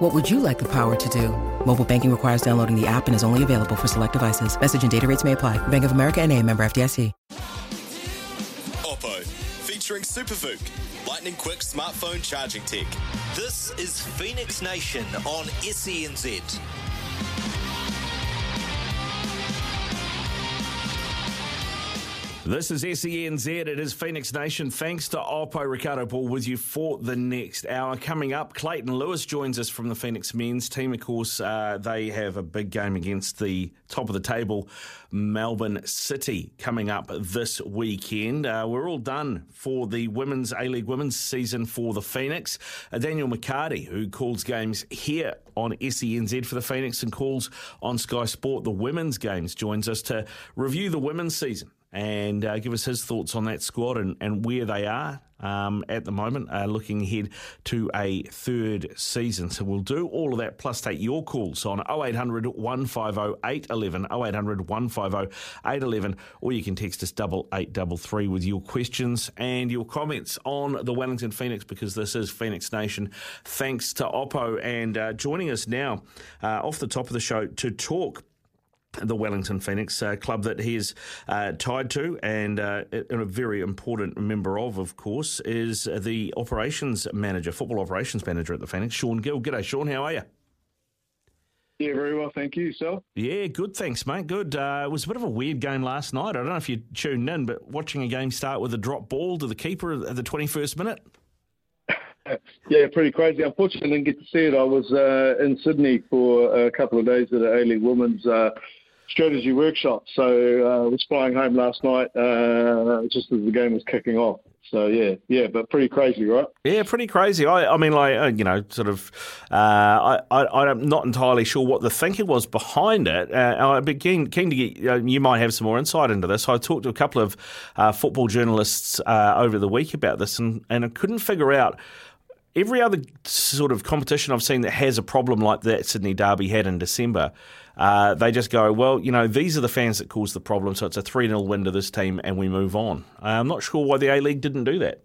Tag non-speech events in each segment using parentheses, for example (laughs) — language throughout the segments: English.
What would you like the power to do? Mobile banking requires downloading the app and is only available for select devices. Message and data rates may apply. Bank of America and a member FDIC. Oppo, featuring SUPERVOOC, lightning quick smartphone charging tech. This is Phoenix Nation on SENZ. This is SENZ. It is Phoenix Nation. Thanks to Oppo Ricardo Ball with you for the next hour. Coming up, Clayton Lewis joins us from the Phoenix men's team. Of course, uh, they have a big game against the top of the table, Melbourne City, coming up this weekend. Uh, we're all done for the women's A League women's season for the Phoenix. Uh, Daniel McCarty, who calls games here on SENZ for the Phoenix and calls on Sky Sport the women's games, joins us to review the women's season and uh, give us his thoughts on that squad and, and where they are um, at the moment, uh, looking ahead to a third season. So we'll do all of that, plus take your calls on 0800 150 811, 0800 150 811, or you can text us double eight double three with your questions and your comments on the Wellington Phoenix, because this is Phoenix Nation. Thanks to Oppo, and uh, joining us now uh, off the top of the show to talk the Wellington Phoenix uh, club that he is uh, tied to and, uh, a very important member of, of course, is the operations manager, football operations manager at the Phoenix, Shaun Gill. G'day, Shaun. How are you? Yeah, very well, thank you. So, yeah, good, thanks, mate. Good. Uh, it was a bit of a weird game last night. I don't know if you tuned in, but watching a game start with a drop ball to the keeper at the twenty-first minute. (laughs) yeah, pretty crazy. Unfortunately, I didn't get to see it. I was uh, in Sydney for a couple of days at the A League Women's uh, strategy workshop. So uh, I was flying home last night uh, just as the game was kicking off. So yeah, yeah, but pretty crazy, right? Yeah, pretty crazy. I, I mean, like uh, you know, sort of. Uh, I, I, am not entirely sure what the thinking was behind it. Uh, I'd be keen, keen to get. Uh, you might have some more insight into this. I talked to a couple of uh, football journalists uh, over the week about this, and, and I couldn't figure out every other sort of competition I've seen that has a problem like that Sydney Derby had in December, uh, they just go, well, you know, these are the fans that caused the problem, so it's a 3 0 win to this team and we move on. Uh, I'm not sure why the A League didn't do that.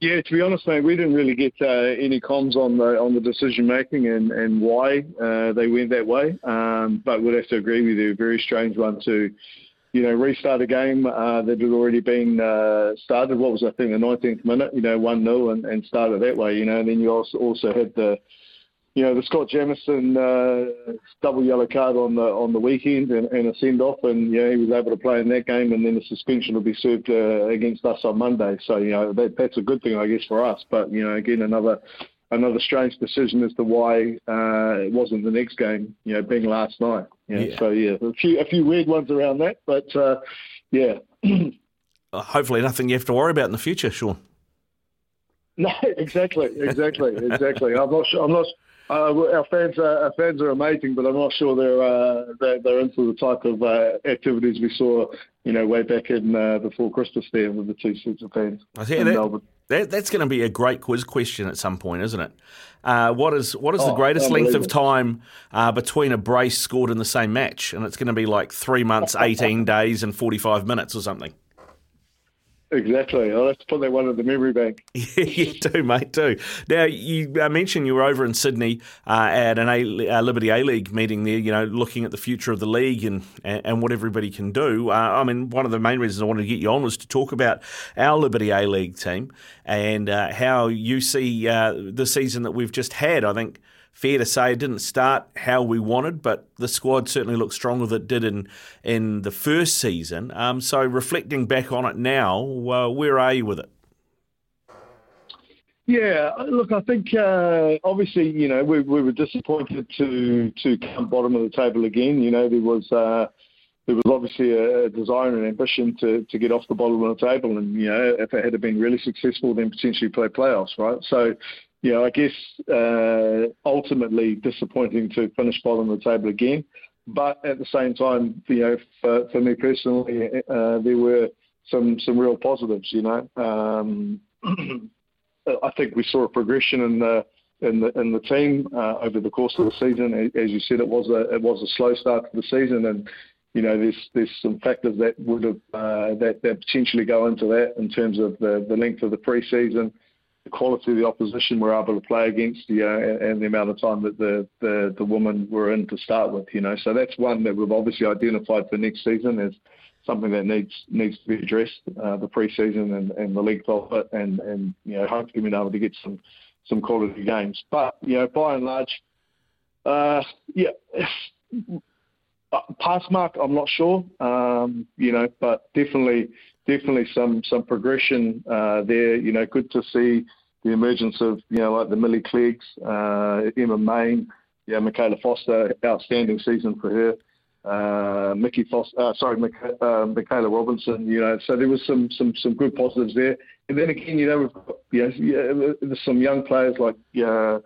Yeah, to be honest, mate, we didn't really get uh, any comms on the on the decision making and and why uh, they went that way. Um, but we'd have to agree with you, a very strange one to you know, restart a game uh, that had already been uh, started. What was I think the 19th minute? You know, one 0 and, and started that way. You know, and then you also also had the, you know, the Scott Jamieson uh, double yellow card on the on the weekend and, and a send off, and you know he was able to play in that game, and then the suspension will be served uh, against us on Monday. So you know that that's a good thing, I guess, for us. But you know, again, another another strange decision as to why uh, it wasn't the next game, you know, being last night. You know? yeah. So yeah, a few a few weird ones around that, but uh, yeah. (clears throat) Hopefully, nothing you have to worry about in the future, Shaun. (laughs) No, exactly, exactly, exactly. I'm not sure. I'm not. Uh, our fans, are, our fans are amazing, but I'm not sure they're uh, they're, they're, into the type of uh, activities we saw, you know, way back in uh, before Christmas there with the two sets of fans I in that, Melbourne. That, that's going to be a great quiz question at some point, isn't it? Uh, what is what is oh, the greatest length of time uh, between a brace scored in the same match? And it's going to be like three months, eighteen days, and forty five minutes or something. Exactly. I'll have to put that one in the memory bank. yeah, (laughs) you do, mate, too. Now, you mentioned you were over in Sydney uh, at an a, uh, Liberty A League meeting there, you know, looking at the future of the league and, and what everybody can do. Uh, I mean, one of the main reasons I wanted to get you on was to talk about our Liberty A League team and uh, how you see uh, the season that we've just had. I think fair to say it didn't start how we wanted, but the squad certainly looked stronger than it did in in the first season. Um, so reflecting back on it now, uh, where are you with it? Yeah, look, I think uh, obviously you know we, we were disappointed to to come bottom of the table again. You know there was. Uh, there was obviously a desire and ambition to, to get off the bottom of the table, and you know if it had been really successful, then potentially play playoffs, right? So you know, I guess uh, ultimately disappointing to finish bottom of the table again. but at the same time, you know, for, for me personally, uh, there were some some real positives. You know, um, (clears throat) I think we saw a progression in the in the in the team uh, over the course of the season. As you said, it was a it was a slow start to the season, and you know, there's there's some factors that would have uh, that that potentially go into that in terms of the the length of the pre-season, the quality of the opposition we're able to play against, you know, and, and the amount of time that the, the the women were in to start with, you know. So that's one that we've obviously identified for next season as something that needs needs to be addressed, uh, the pre-season and, and the length of it, and and you know, hopefully being able to get some some quality games. But you know, by and large, uh, yeah uh, pass mark, I'm not sure, um, you know, but definitely, definitely some some progression uh, there. You know, good to see the emergence of you know like the Milly Cleggs, uh, Emma Main, yeah, Michaela Foster, outstanding season for her. Uh, Mickey Foster, uh, sorry, Michaela, uh, Michaela Robinson. You know, so there was some some some good positives there. And then again, you know, we've got, you know, yeah, there's some young players like. Uh,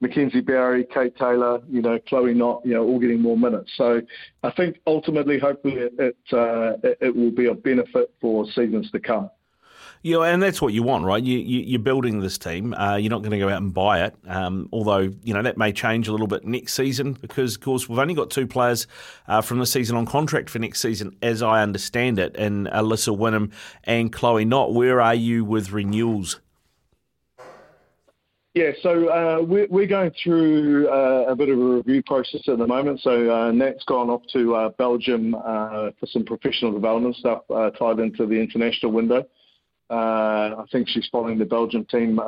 Mackenzie Barry, Kate Taylor, you know, Chloe Knott, you know, all getting more minutes. So I think ultimately, hopefully, it it, uh, it, it will be a benefit for seasons to come. Yeah, and that's what you want, right? You, you, are building this team. Uh, you're not going to go out and buy it. Um, although, you know, that may change a little bit next season because, of course, we've only got two players uh, from the season on contract for next season, as I understand it, and Alyssa Whinham and Chloe Knott. Where are you with renewals? Yeah, so uh, we're, we're going through uh, a bit of a review process at the moment. So uh, Nat's gone off to uh, Belgium uh, for some professional development stuff uh, tied into the international window. I think she's following the Belgium team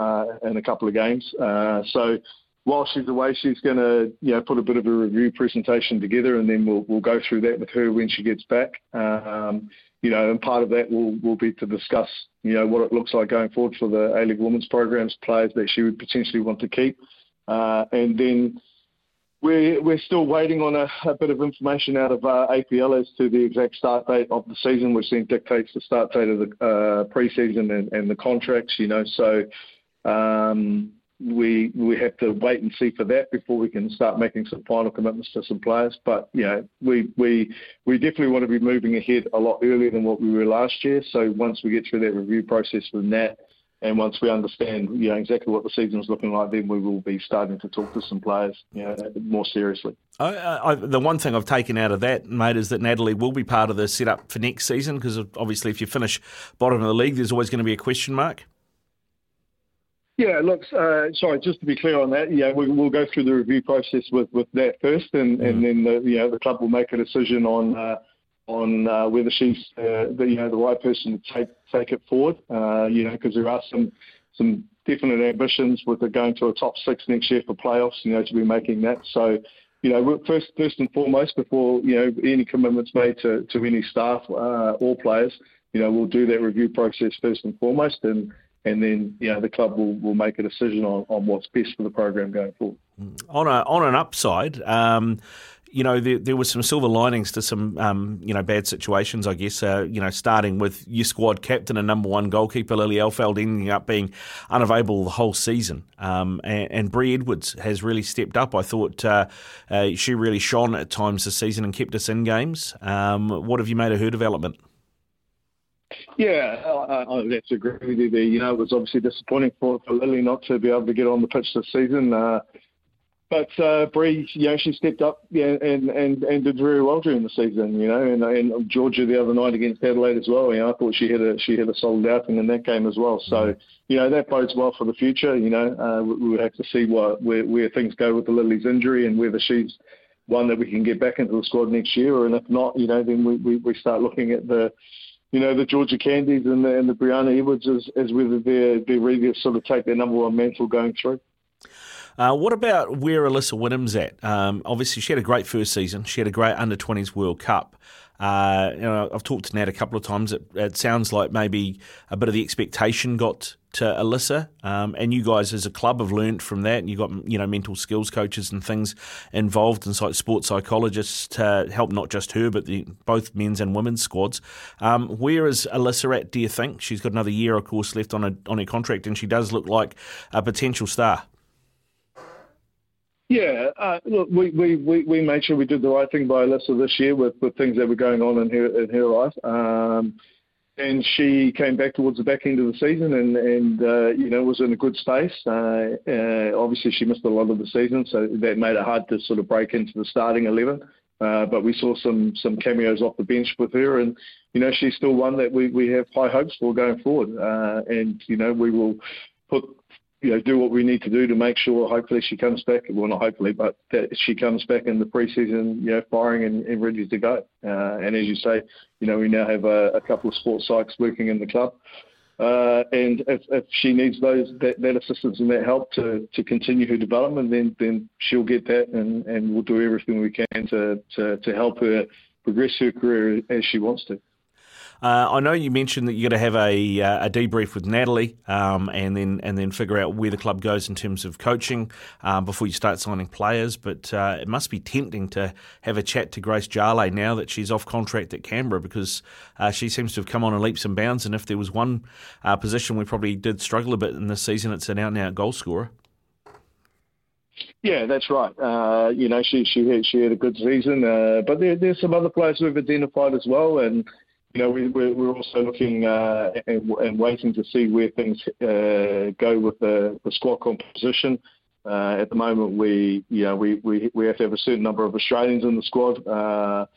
in a couple of games. so while she's away, she's going to you know put a bit of a review presentation together, and then we'll we'll go through that with her when she gets back. Um, you know, and part of that will, will be to discuss, you know, what it looks like going forward for the A-League Women's programs, players that she would potentially want to keep. Uh, and then we're, we're still waiting on a, a bit of information out of uh, APL as to the exact start date of the season, which then dictates the start date of the uh, pre-season and, and the contracts, you know. So, um, we we have to wait and see for that before we can start making some final commitments to some players. But you know, we we we definitely want to be moving ahead a lot earlier than what we were last year. So once we get through that review process with that, and once we understand you know exactly what the season's looking like, then we will be starting to talk to some players you know, more seriously. I, I, the one thing I've taken out of that, mate, is that Natalie will be part of the setup for next season because obviously, if you finish bottom of the league, there's always going to be a question mark. Yeah, look, uh, sorry, just to be clear on that, yeah, we, will go through the review process with, with that first, and, mm. and then the, you know the club will make a decision on uh, on uh, whether she's uh, the you know the right person to take take it forward. Uh, you know, because there are some some definite ambitions with it going to a top six next year for playoffs. You know, to be making that. So, you know, first first and foremost, before you know any commitments made to to any staff uh, or players, you know, we'll do that review process first and foremost, and and then you know the club will, will make a decision on, on what's best for the program going forward. On a on an upside, um, you know there, there was some silver linings to some um, you know bad situations. I guess uh, you know starting with your squad captain and number one goalkeeper Lily Alfeld ending up being unavailable the whole season, um, and, and Bree Edwards has really stepped up. I thought uh, uh, she really shone at times this season and kept us in games. Um, what have you made of her development? Yeah, I, I to agree with you there. You know, it was obviously disappointing for, for Lily not to be able to get on the pitch this season. Uh, but uh, Bree, you know, she stepped up yeah, and, and, and did very well during the season, you know, and, and Georgia the other night against Adelaide as well. You know, I thought she had a she had a solid outing in that game as well. So, mm-hmm. you know, that bodes well for the future. You know, uh, we, we have to see what where, where things go with the Lily's injury and whether she's one that we can get back into the squad next year, and if not, you know, then we, we, we start looking at the you know, the Georgia Candies and the, and the Brianna Edwards as, as whether they're, they're ready to sort of take their number one mantle going through. Uh, what about where Alyssa Whinham's at? Um, obviously, she had a great first season. She had a great under 20s World Cup. Uh, you know, I've talked to Nat a couple of times. It, it, sounds like maybe a bit of the expectation got to Alyssa, um, and you guys as a club have learnt from that. And you've got you know mental skills coaches and things involved, and like sports psychologists to help not just her but the, both men's and women's squads. Um, where is Alyssa at? Do you think she's got another year, of course, left on a on her contract, and she does look like a potential star? Yeah, uh, look, we, we, we, we made sure we did the right thing by Alyssa this year with, with things that were going on in her in her life. Um, and she came back towards the back end of the season and, and uh, you know, was in a good space. Uh, uh, obviously, she missed a lot of the season, so that made it hard to sort of break into the starting 11. Uh, but we saw some some cameos off the bench with her, and you know she's still one that we, we have high hopes for going forward. Uh, and you know we will put you know, do what we need to do to make sure hopefully she comes back. Well, not hopefully, but that she comes back in the preseason, you know, firing and, and ready to go. Uh, and as you say, you know, we now have a, a couple of sports psychs working in the club. Uh, and if, if she needs those that, that assistance and that help to, to continue her development, then then she'll get that, and, and we'll do everything we can to, to, to help her progress her career as she wants to. Uh, I know you mentioned that you're going to have a, uh, a debrief with Natalie, um, and then and then figure out where the club goes in terms of coaching um, before you start signing players. But uh, it must be tempting to have a chat to Grace Jale now that she's off contract at Canberra because uh, she seems to have come on in leaps and bounds. And if there was one uh, position we probably did struggle a bit in this season, it's an out-and-out goal scorer. Yeah, that's right. Uh, you know, she she had, she had a good season, uh, but there, there's some other players we've identified as well, and you know, we, we're, also looking uh, and, waiting to see where things uh, go with the, squad composition. Uh, at the moment, we, you know, we, have to have a certain number of Australians in the squad, a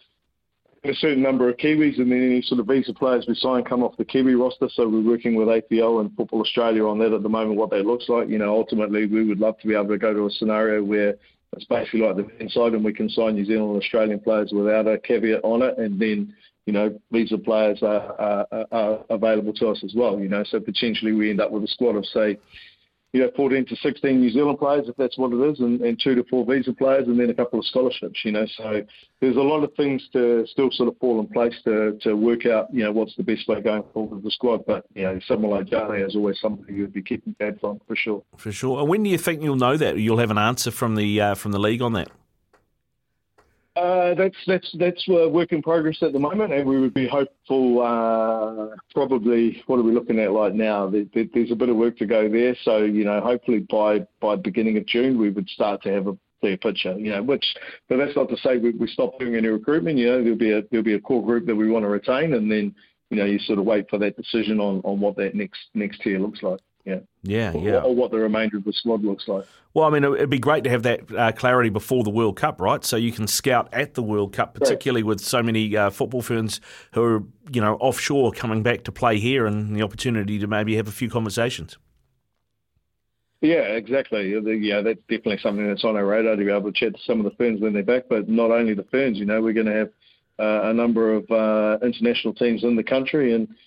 certain number of Kiwis, and then any sort of visa players we sign come off the Kiwi roster. So we're working with APL and Football Australia on that at the moment, what that looks like. You know, ultimately, we would love to be able to go to a scenario where it's basically like the inside and we can sign New Zealand and Australian players without a caveat on it, and then you know, visa players are, are, are, available to us as well. You know, so potentially we end up with a squad of say, you know, 14 to 16 New Zealand players if that's what it is, and, and two to four visa players, and then a couple of scholarships. You know, so there's a lot of things to still sort of fall in place to to work out. You know, what's the best way going forward with the squad. But you know, someone like Jale is always somebody you'd be keeping tabs on for sure. For sure. And when do you think you'll know that? You'll have an answer from the uh, from the league on that. Uh, that's that's that's a work in progress at the moment, and we would be hopeful. Uh, probably, what are we looking at right now? There, there, there's a bit of work to go there. So you know, hopefully by by beginning of June, we would start to have a clear picture. You know, which but that's not to say we, we stop doing any recruitment. You know, there'll be a there'll be a core group that we want to retain, and then you know you sort of wait for that decision on on what that next next tier looks like. Yeah. Yeah, or, yeah. Or what the remainder of the squad looks like. Well, I mean, it'd be great to have that uh, clarity before the World Cup, right? So you can scout at the World Cup, particularly right. with so many uh, football fans who are, you know, offshore coming back to play here and the opportunity to maybe have a few conversations. Yeah, exactly. Yeah, that's definitely something that's on our radar to be able to chat to some of the Ferns when they're back. But not only the Ferns, you know, we're going to have uh, a number of uh, international teams in the country and –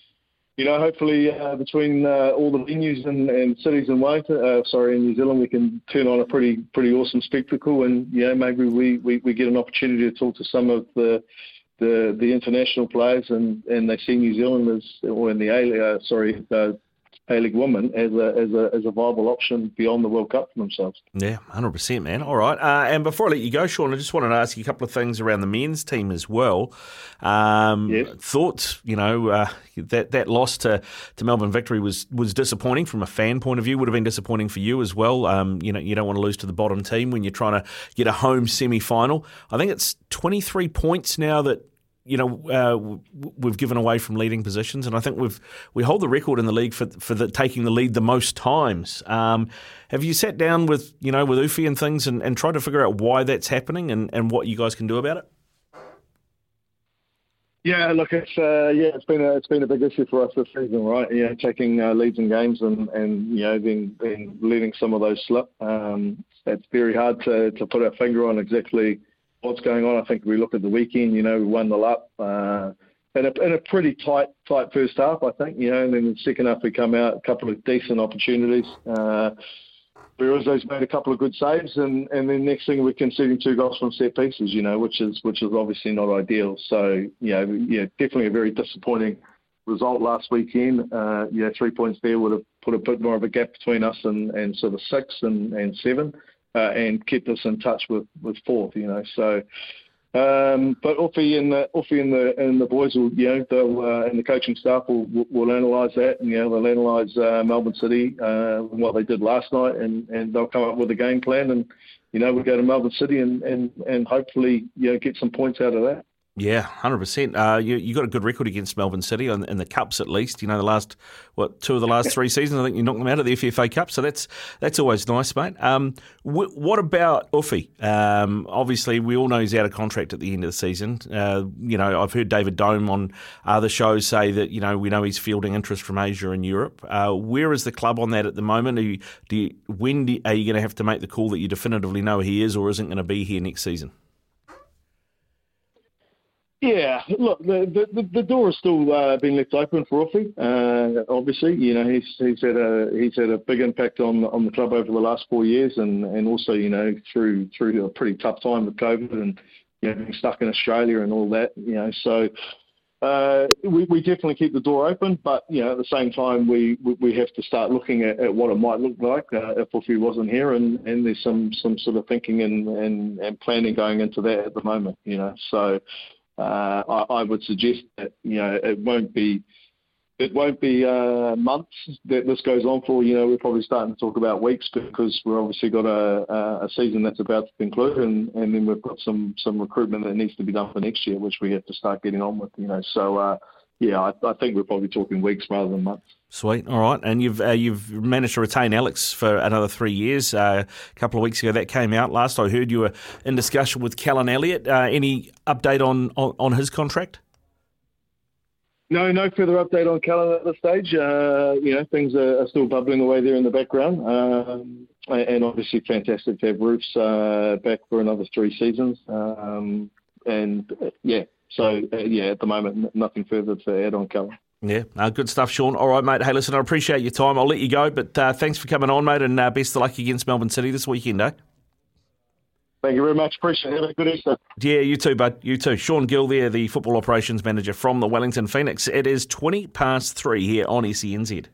you know, hopefully uh, between uh, all the venues and, and cities in Wellington, uh, sorry, in New Zealand, we can turn on a pretty pretty awesome spectacle, and you know, maybe we, we, we get an opportunity to talk to some of the the, the international players, and, and they see New Zealand as, or in the A, uh, sorry, uh, a League woman as a, as a as a viable option beyond the World Cup for themselves. Yeah, hundred percent, man. All right, uh, and before I let you go, Shaun, I just wanted to ask you a couple of things around the men's team as well. Um, yes. Thoughts, you know, uh, that that loss to, to Melbourne Victory was was disappointing from a fan point of view. Would have been disappointing for you as well. Um, you know, you don't want to lose to the bottom team when you're trying to get a home semi final. I think it's twenty three points now that you know, uh, we've given away from leading positions, and I think we've we hold the record in the league for for the, taking the lead the most times. Um, have you sat down with you know with Ufi and things and, and tried to figure out why that's happening and, and what you guys can do about it? Yeah, look, it's uh, yeah, it's been a it's been a big issue for us this season, right? Yeah, taking uh, leads in games and, and you know then then letting some of those slip. Um, it's very hard to to put our finger on exactly what's going on. I think we look at the weekend, you know, we won the lap uh, in, a, a pretty tight tight first half, I think, you know, and then the second half we come out a couple of decent opportunities. Uh, Berezo's made a couple of good saves, and, and then next thing we're conceding two goals from set pieces, you know, which is which is obviously not ideal. So you know, yeah, definitely a very disappointing result last weekend. Uh, yeah, three points there would have put a bit more of a gap between us and, and sort of six and, and seven uh, and kept us in touch with, with fourth, you know. So, um, but Uffy and the Uffy and the and the boys will, you know, they'll uh, and the coaching staff will will, will analyse that, and you know, they'll analyse uh, Melbourne City uh, and what they did last night, and and they'll come up with a game plan, and you know, we will go to Melbourne City and, and, and hopefully, you know, get some points out of that. Yeah, hundred uh, percent. You you got a good record against Melbourne City in, in, the cups at least. You know the last what two of the last three (laughs) seasons. I think you knocked them out of the FFA Cup, so that's that's always nice, mate. Um, wh- what about Uffy? Um, obviously, we all know he's out of contract at the end of the season. Uh, you know, I've heard David Dome on other shows say that you know we know he's fielding interest from Asia and Europe. Uh, where is the club on that at the moment? You, do you, when do, are you going to have to make the call that you definitively know he is or isn't going to be here next season? Yeah, look, the the, the door has still uh, been left open for Uffy. Uh, obviously, you know he's he's had a he's had a big impact on on the club over the last four years, and and also you know through through a pretty tough time with COVID and you know being stuck in Australia and all that. You know, so uh, we, we definitely keep the door open, but you know at the same time we we, we have to start looking at, at what it might look like uh, if Uffy wasn't here, and, and there's some some sort of thinking and, and and planning going into that at the moment. You know, so I, I would suggest that you know it won't be it won't be uh, months that this goes on for. You know, we're probably starting to talk about weeks because we've obviously got a, a season that's about to conclude, and, and then we've got some some recruitment that needs to be done for next year, which we have to start getting on with. You know, so uh, yeah, I, I think we're probably talking weeks rather than months. Sweet. All right. And you've uh, you've managed to retain Alex for another three years. Uh, a couple of weeks ago, that came out. Last I heard, you were in discussion with Callan Elliott. Uh, any update on, on, on, his contract? No, no further update on Callan at this stage. Uh, you know, things are, are, still bubbling away there in the background. Um, and obviously, fantastic to have Roofs uh, back for another three seasons. Um, and uh, yeah, so yeah, at the moment, nothing further to add on Callan. Yeah, uh, good stuff, Shaun. All right, mate. Hey, listen, I appreciate your time. I'll let you go, but uh, thanks for coming on, mate, and uh, best of luck against Melbourne City this weekend, eh? Thank you very much. Appreciate it. Have a good Easter. Yeah, you too, bud. You too. Shaun Gill there, the football operations manager from the Wellington Phoenix. It is 20 past three here on SENZ.